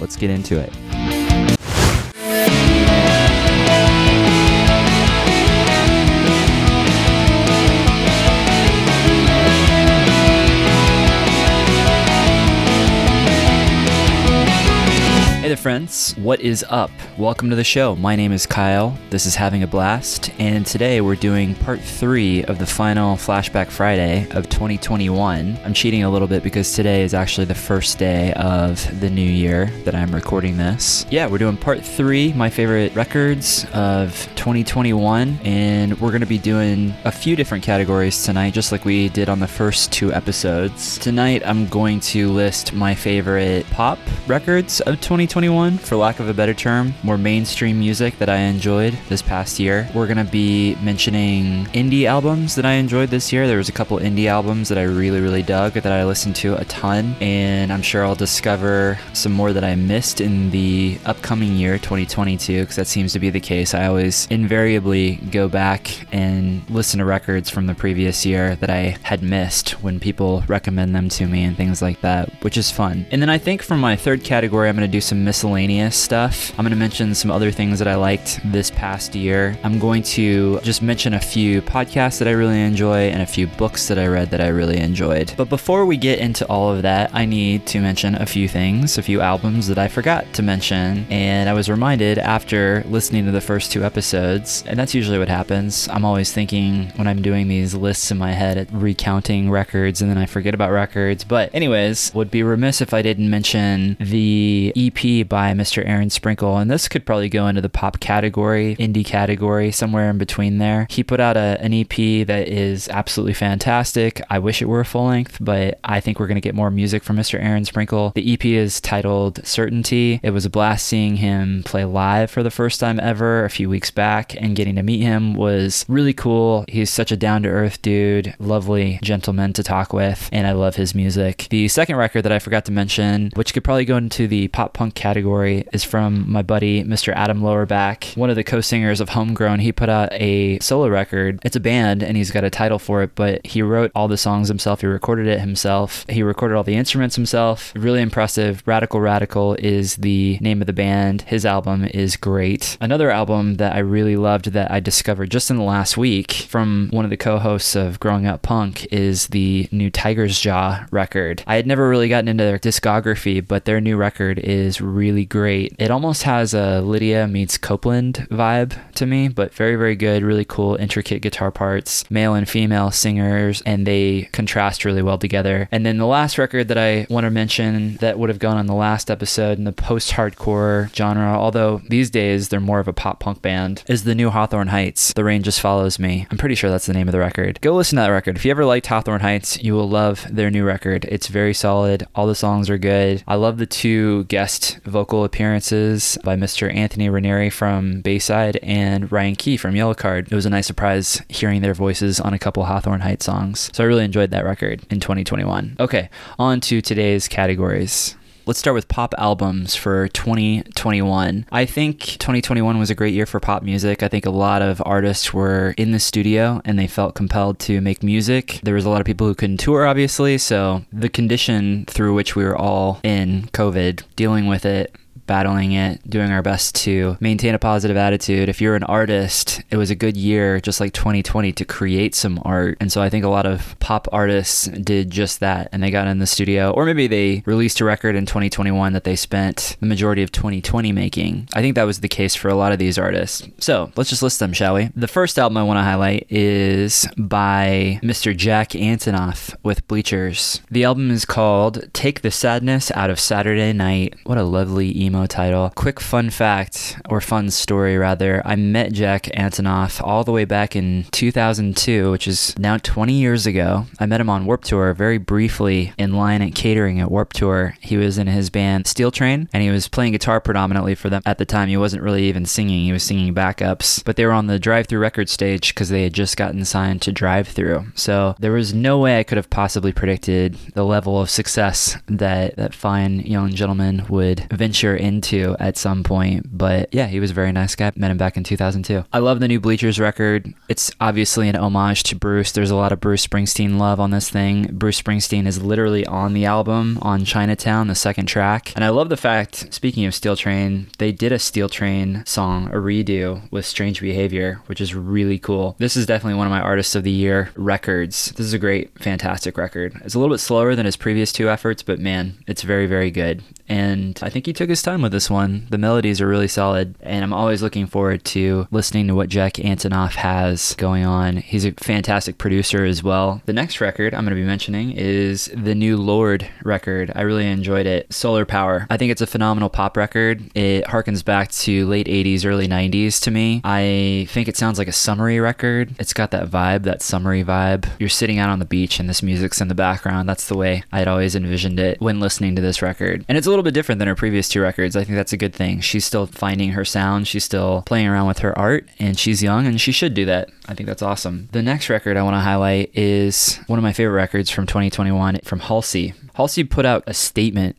let's get into it. Friends. What is up? Welcome to the show. My name is Kyle. This is Having a Blast, and today we're doing part three of the final Flashback Friday of 2021. I'm cheating a little bit because today is actually the first day of the new year that I'm recording this. Yeah, we're doing part three, my favorite records of 2021, and we're going to be doing a few different categories tonight, just like we did on the first two episodes. Tonight, I'm going to list my favorite pop records of 2021 2021, for lack of a better term, more mainstream music that I enjoyed this past year. We're going to be mentioning indie albums that I enjoyed this year. There was a couple indie albums that I really, really dug that I listened to a ton, and I'm sure I'll discover some more that I missed in the upcoming year, 2022, because that seems to be the case. I always invariably go back and listen to records from the previous year that I had missed when people recommend them to me and things like that, which is fun. And then I think for my third category, I'm going to do some miscellaneous stuff. I'm going to mention some other things that I liked this past year. I'm going to just mention a few podcasts that I really enjoy and a few books that I read that I really enjoyed. But before we get into all of that, I need to mention a few things, a few albums that I forgot to mention. And I was reminded after listening to the first two episodes, and that's usually what happens. I'm always thinking when I'm doing these lists in my head, recounting records, and then I forget about records. But, anyways, would be remiss if I didn't mention the EP by Mr. Aaron Sprinkle, and this could probably go into the pop category, indie category, somewhere in between there. He put out a, an EP that is absolutely fantastic. I wish it were a full length, but I think we're going to get more music from Mr. Aaron Sprinkle. The EP is titled Certainty. It was a blast seeing him play live for the first time ever a few weeks back, and getting to meet him was really cool. He's such a down to earth dude, lovely gentleman to talk with, and I love his music. The second record that I forgot to mention, which could probably go into the pop punk category, category is from my buddy, Mr. Adam Lohrbach, one of the co singers of Homegrown. He put out a solo record. It's a band and he's got a title for it, but he wrote all the songs himself. He recorded it himself. He recorded all the instruments himself. Really impressive. Radical Radical is the name of the band. His album is great. Another album that I really loved that I discovered just in the last week from one of the co hosts of Growing Up Punk is the new Tiger's Jaw record. I had never really gotten into their discography, but their new record is really really great. It almost has a Lydia meets Copeland vibe to me, but very, very good, really cool, intricate guitar parts, male and female singers, and they contrast really well together. And then the last record that I want to mention that would have gone on the last episode in the post hardcore genre, although these days they're more of a pop punk band, is the new Hawthorne Heights. The Rain Just Follows Me. I'm pretty sure that's the name of the record. Go listen to that record. If you ever liked Hawthorne Heights, you will love their new record. It's very solid. All the songs are good. I love the two guest vocal appearances by Mr. Anthony Raneri from Bayside and Ryan Key from Yellowcard. It was a nice surprise hearing their voices on a couple Hawthorne Heights songs. So I really enjoyed that record in 2021. Okay, on to today's categories. Let's start with pop albums for 2021. I think 2021 was a great year for pop music. I think a lot of artists were in the studio and they felt compelled to make music. There was a lot of people who couldn't tour, obviously. So the condition through which we were all in COVID, dealing with it, battling it, doing our best to maintain a positive attitude. If you're an artist, it was a good year, just like 2020, to create some art. And so I think a lot of pop artists did just that and they got in the studio, or maybe they released a record in 2021 that they spent the majority of 2020 making. I think that was the case for a lot of these artists. So let's just list them, shall we? The first album I want to highlight is by Mr. Jack Antonoff with Bleachers. The album is called Take the Sadness Out of Saturday Night. What a lovely email title. Quick fun fact, or fun story rather, I met Jack Antonoff all the way back in 2002, which is now 20 years ago. I met him on Warped Tour very briefly in line at catering at Warped Tour. He was in his band Steel Train and he was playing guitar predominantly for them at the time. He wasn't really even singing, he was singing backups. But they were on the Drive-Thru record stage because they had just gotten signed to Drive-Thru. So there was no way I could have possibly predicted the level of success that that fine young gentleman would venture into at some point. But yeah, he was a very nice guy. Met him back in 2002. I love the new Bleachers record. It's obviously an homage to Bruce. There's a lot of Bruce Springsteen love on this thing. Bruce Springsteen is literally on the album on Chinatown, the second track. And I love the fact, speaking of Steel Train, they did a Steel Train song, a redo with Strange Behavior, which is really cool. This is definitely one of my Artists of the Year records. This is a great, fantastic record. It's a little bit slower than his previous two efforts, but man, it's very, very good. And I think he took his time with this one. The melodies are really solid, and I'm always looking forward to listening to what Jack Antonoff has going on. He's a fantastic producer as well. The next record I'm going to be mentioning is the new Lorde record. I really enjoyed it. Solar Power. I think it's a phenomenal pop record. It harkens back to late 80s, early 90s to me. I think it sounds like a summery record. It's got that vibe, that summery vibe. You're sitting out on the beach and this music's in the background. That's the way I'd always envisioned it when listening to this record. And it's a little bit different than her previous two records. I think that's a good thing. She's still finding her sound, she's still playing around with her art, and she's young and she should do that. I think that's awesome. The next record I want to highlight is one of my favorite records from 2021 from Halsey. Halsey put out a statement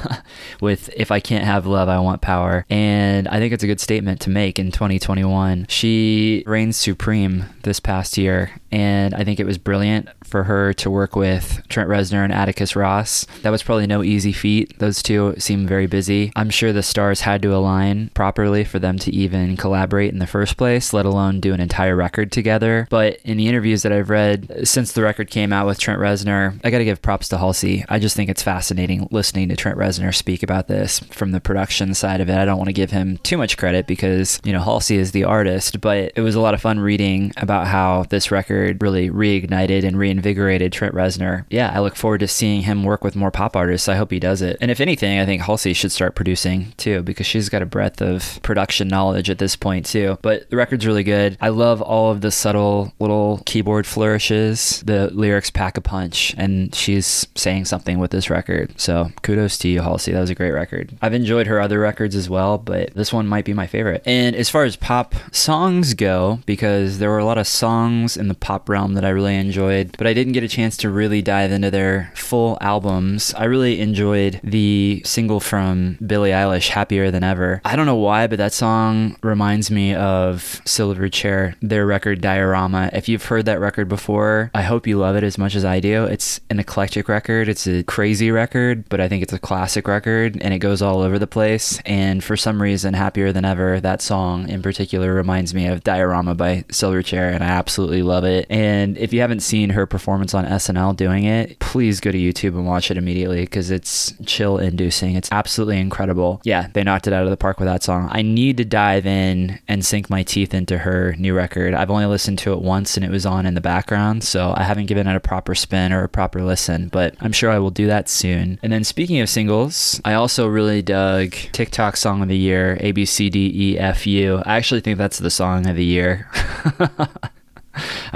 with If I Can't Have Love, I Want Power. And I think it's a good statement to make in 2021. She reigns supreme this past year. And I think it was brilliant for her to work with Trent Reznor and Atticus Ross. That was probably no easy feat. Those two seem very busy. I'm sure the stars had to align properly for them to even collaborate in the first place, let alone do an entire record together. But in the interviews that I've read since the record came out with Trent Reznor, I got to give props to Halsey. I just think it's fascinating listening to Trent Reznor speak about this from the production side of it. I don't want to give him too much credit because, you know, Halsey is the artist, but it was a lot of fun reading about how this record really reignited and reinvigorated Trent Reznor. Yeah, I look forward to seeing him work with more pop artists. I hope he does it. And if anything, I think Halsey should start producing too because she's got a breadth of production knowledge at this point too. But the record's really good. I love all of the subtle little keyboard flourishes. The lyrics pack a punch and she's saying something with this record. So kudos to you, Halsey. That was a great record. I've enjoyed her other records as well, but this one might be my favorite. And as far as pop songs go, because there were a lot of songs in the pop realm that I really enjoyed, but I didn't get a chance to really dive into their full albums. I really enjoyed the single from Billie Eilish, Happier Than Ever. I don't know why, but that song reminds me of Silverchair, their record Diorama. If you've heard that record before, I hope you love it as much as I do. It's an eclectic record, it's a crazy record, but I think it's a classic record and it goes all over the place. And for some reason, Happier Than Ever, that song in particular reminds me of Diorama by Silverchair, and I absolutely love it. And if you haven't seen her performance on SNL doing it, please go to YouTube and watch it immediately because it's chill inducing. It's absolutely incredible. Yeah, they knocked it out of the park with that song. I need to dive in and sink my teeth into her new record. I've only listened to it once and it was on in the background, so I haven't given it a proper spin or a proper listen, but I'm sure I will do that soon. And then speaking of singles, I also really dug TikTok Song of the Year, A B C D E F U. I actually think that's the song of the year.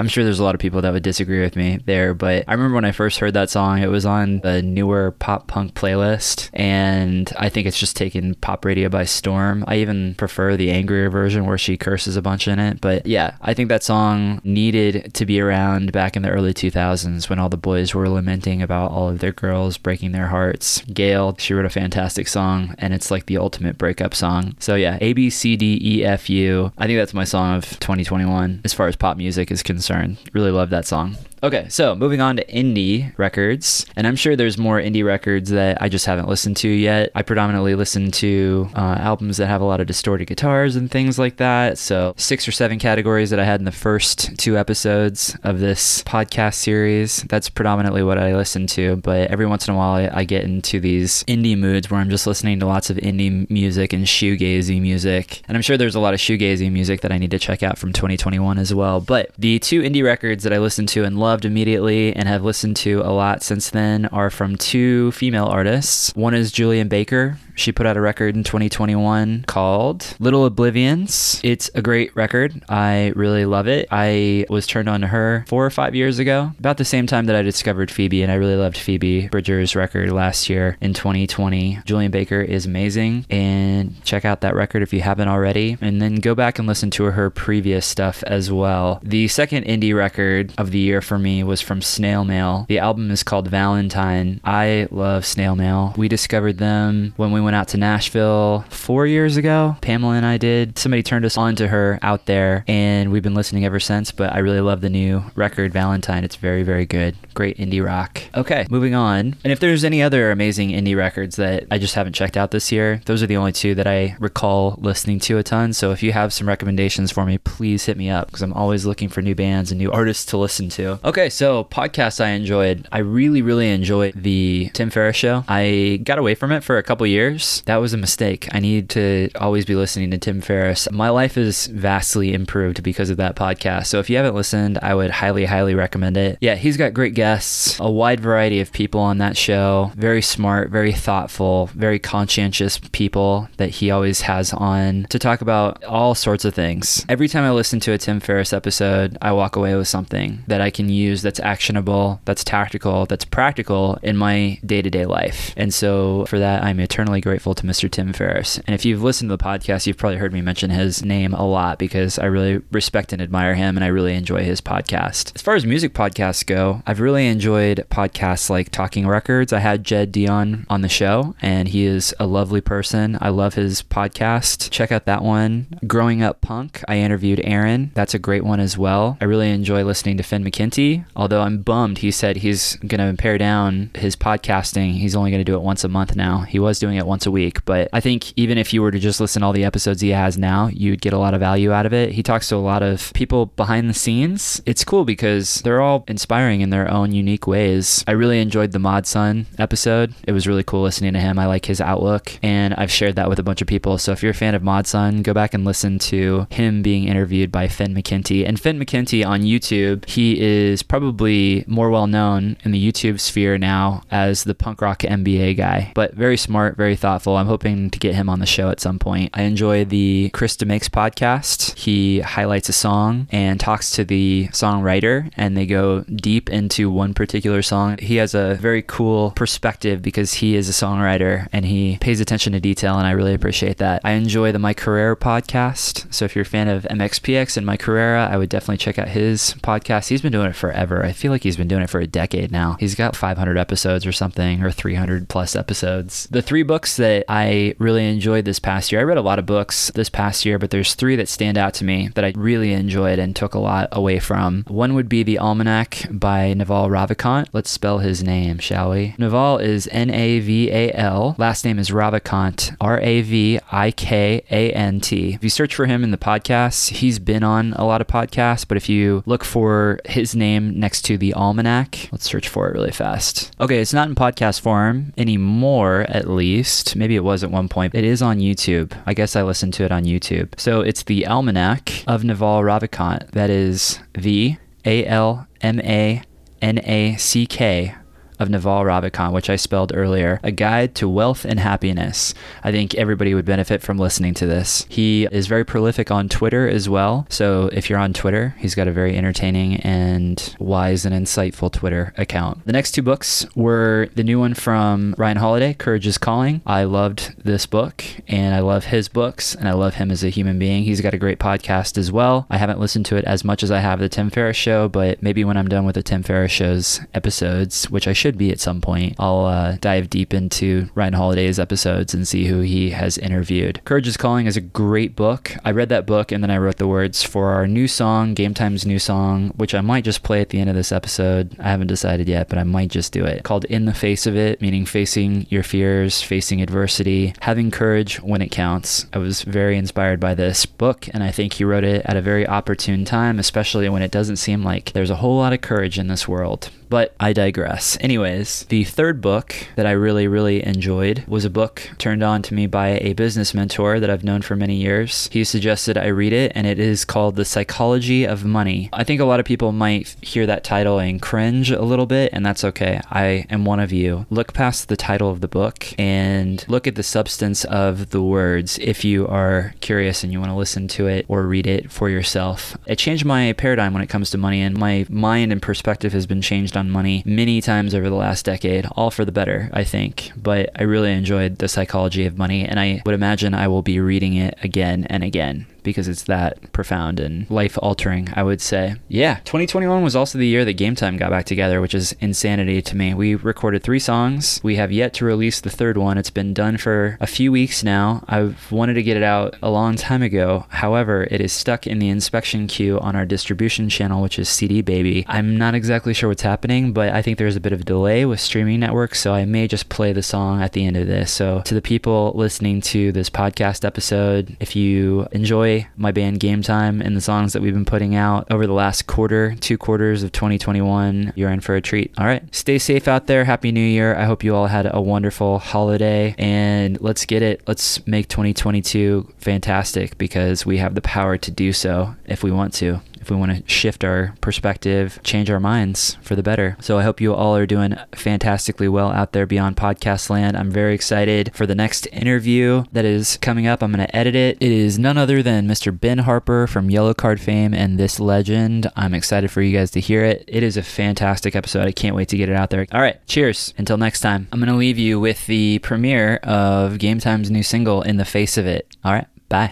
I'm sure there's a lot of people that would disagree with me there, but I remember when I first heard that song, it was on the newer pop punk playlist, and I think it's just taken pop radio by storm. I even prefer the angrier version where she curses a bunch in it, but yeah, I think that song needed to be around back in the early 2000s when all the boys were lamenting about all of their girls breaking their hearts. GAYLE, she wrote a fantastic song, and it's like the ultimate breakup song. So yeah, A B C D E F U. I think that's my song of 2021 as far as pop music is concerned. Really love that song. Okay, so moving on to indie records, and I'm sure there's more indie records that I just haven't listened to yet. I predominantly listen to uh, albums that have a lot of distorted guitars and things like that. So, six or seven categories that I had in the first two episodes of this podcast series. That's predominantly what I listen to, but every once in a while I, I get into these indie moods where I'm just listening to lots of indie music and shoegazy music. And I'm sure there's a lot of shoegazy music that I need to check out from 2021 as well. But the two indie records that I listen to and love loved immediately and have listened to a lot since then are from two female artists. One is Julien Baker, She put out a record in 2021 called Little Oblivions. It's a great record. I really love it. I was turned on to her four or five years ago, about the same time that I discovered Phoebe, and I really loved Phoebe Bridgers' record last year in 2020. Julien Baker is amazing, and check out that record if you haven't already, and then go back and listen to her previous stuff as well. The second indie record of the year for me was from Snail Mail. The album is called Valentine. I love Snail Mail. We discovered them when we went out to Nashville four years ago. Pamela and I did. Somebody turned us on to her out there, and we've been listening ever since. But I really love the new record, Valentine. It's very, very good. Great indie rock. Okay, moving on. And if there's any other amazing indie records that I just haven't checked out this year, those are the only two that I recall listening to a ton. So if you have some recommendations for me, please hit me up because I'm always looking for new bands and new artists to listen to. Okay, so podcasts I enjoyed. I really, really enjoyed the Tim Ferriss show. I got away from it for a couple years. That was a mistake. I need to always be listening to Tim Ferriss. My life is vastly improved because of that podcast. So if you haven't listened, I would highly, highly recommend it. Yeah, he's got great guests, a wide variety of people on that show. Very smart, very thoughtful, very conscientious people that he always has on to talk about all sorts of things. Every time I listen to a Tim Ferriss episode, I walk away with something that I can use that's actionable, that's tactical, that's practical in my day to day life. And so for that, I'm eternally grateful to Mr. Tim Ferriss. And if you've listened to the podcast, you've probably heard me mention his name a lot because I really respect and admire him and I really enjoy his podcast. As far as music podcasts go, I've really enjoyed podcasts like Talking Records. I had Jed Dion on the show and he is a lovely person. I love his podcast. Check out that one. Growing Up Punk, I interviewed Aaron. That's a great one as well. I really enjoy listening to Finn McKenty, although I'm bummed he said he's going to pare down his podcasting. He's only going to do it once a month now. He was doing it once a week, but I think even if you were to just listen to all the episodes he has now, you'd get a lot of value out of it. He talks to a lot of people behind the scenes. It's cool because they're all inspiring in their own unique ways. I really enjoyed the Mod Sun episode. It was really cool listening to him. I like his outlook, and I've shared that with a bunch of people. So if you're a fan of Mod Sun, go back and listen to him being interviewed by Finn McKenty. And Finn McKenty on YouTube, he is probably more well known in the YouTube sphere now as the punk rock MBA guy, but very smart, very thoughtful. I'm hoping to get him on the show at some point. I enjoy the Chris DeMakes podcast. He highlights a song and talks to the songwriter, and they go deep into one particular song. He has a very cool perspective because he is a songwriter and he pays attention to detail, and I really appreciate that. I enjoy the Mike Herrera podcast. So if you're a fan of MXPX and Mike Herrera, I would definitely check out his podcast. He's been doing it forever. I feel like he's been doing it for a decade now. He's got 500 episodes or something, or 300 plus episodes. The three books that I really enjoyed this past year, I read a lot of books this past year, but there's three that stand out to me that I really enjoyed and took a lot away from. One would be The Almanack by Naval Ravikant. Let's spell his name, shall we? Naval is N A V A L. Last name is Ravikant, R A V I K A N T. If you search for him in the podcasts, he's been on a lot of podcasts, but if you look for his name next to The Almanack, let's search for it really fast. Okay, it's not in podcast form anymore, at least. Maybe it was at one point. It is on YouTube. I guess I listened to it on YouTube. So it's The Almanack of Naval Ravikant. That is V A L M A N A C K of Naval Ravikant, which I spelled earlier, A Guide to Wealth and Happiness. I think everybody would benefit from listening to this. He is very prolific on Twitter as well. So if you're on Twitter, he's got a very entertaining and wise and insightful Twitter account. The next two books were the new one from Ryan Holiday, Courage is Calling. I loved this book and I love his books and I love him as a human being. He's got a great podcast as well. I haven't listened to it as much as I have the Tim Ferriss show, but maybe when I'm done with the Tim Ferriss show's episodes, which I should be at some point, I'll uh, dive deep into Ryan Holiday's episodes and see who he has interviewed. Courage is Calling is a great book. I read that book and then I wrote the words for our new song, Game Time's new song, which I might just play at the end of this episode. I haven't decided yet, but I might just do it. Called In the Face of It, meaning facing your fears, facing adversity, having courage when it counts. I was very inspired by this book, and I think he wrote it at a very opportune time, especially when it doesn't seem like there's a whole lot of courage in this world. But I digress. Anyways, the third book that I really, really enjoyed was a book turned on to me by a business mentor that I've known for many years. He suggested I read it, and it is called The Psychology of Money. I think a lot of people might hear that title and cringe a little bit, and that's okay. I am one of you. Look past the title of the book and look at the substance of the words if you are curious and you want to listen to it or read it for yourself. It changed my paradigm when it comes to money, and my mind and perspective has been changed on money many times over the last decade, all for the better, I think. But I really enjoyed the psychology of money, and I would imagine I will be reading it again and again because it's that profound and life altering, I would say. Yeah, 2021 was also the year that Game Time got back together, which is insanity to me. We recorded three songs. We have yet to release the third one. It's been done for a few weeks now. I've wanted to get it out a long time ago. However, it is stuck in the inspection queue on our distribution channel, which is CD Baby. I'm not exactly sure what's happening, but I think there's a bit of a delay with streaming networks, so I may just play the song at the end of this. So, to the people listening to this podcast episode, if you enjoy my band Game Time and the songs that we've been putting out over the last quarter, two quarters of 2021. You're in for a treat. All right. Stay safe out there. Happy New Year. I hope you all had a wonderful holiday and let's get it. Let's make 2022 fantastic because we have the power to do so if we want to if we want to shift our perspective, change our minds for the better. So I hope you all are doing fantastically well out there beyond podcast land. I'm very excited for the next interview that is coming up. I'm going to edit it. It is none other than Mr. Ben Harper from Yellowcard fame and this legend. I'm excited for you guys to hear it. It is a fantastic episode. I can't wait to get it out there. All right, cheers. Until next time, I'm going to leave you with the premiere of Game Time's new single, In the Face of It. All right, bye.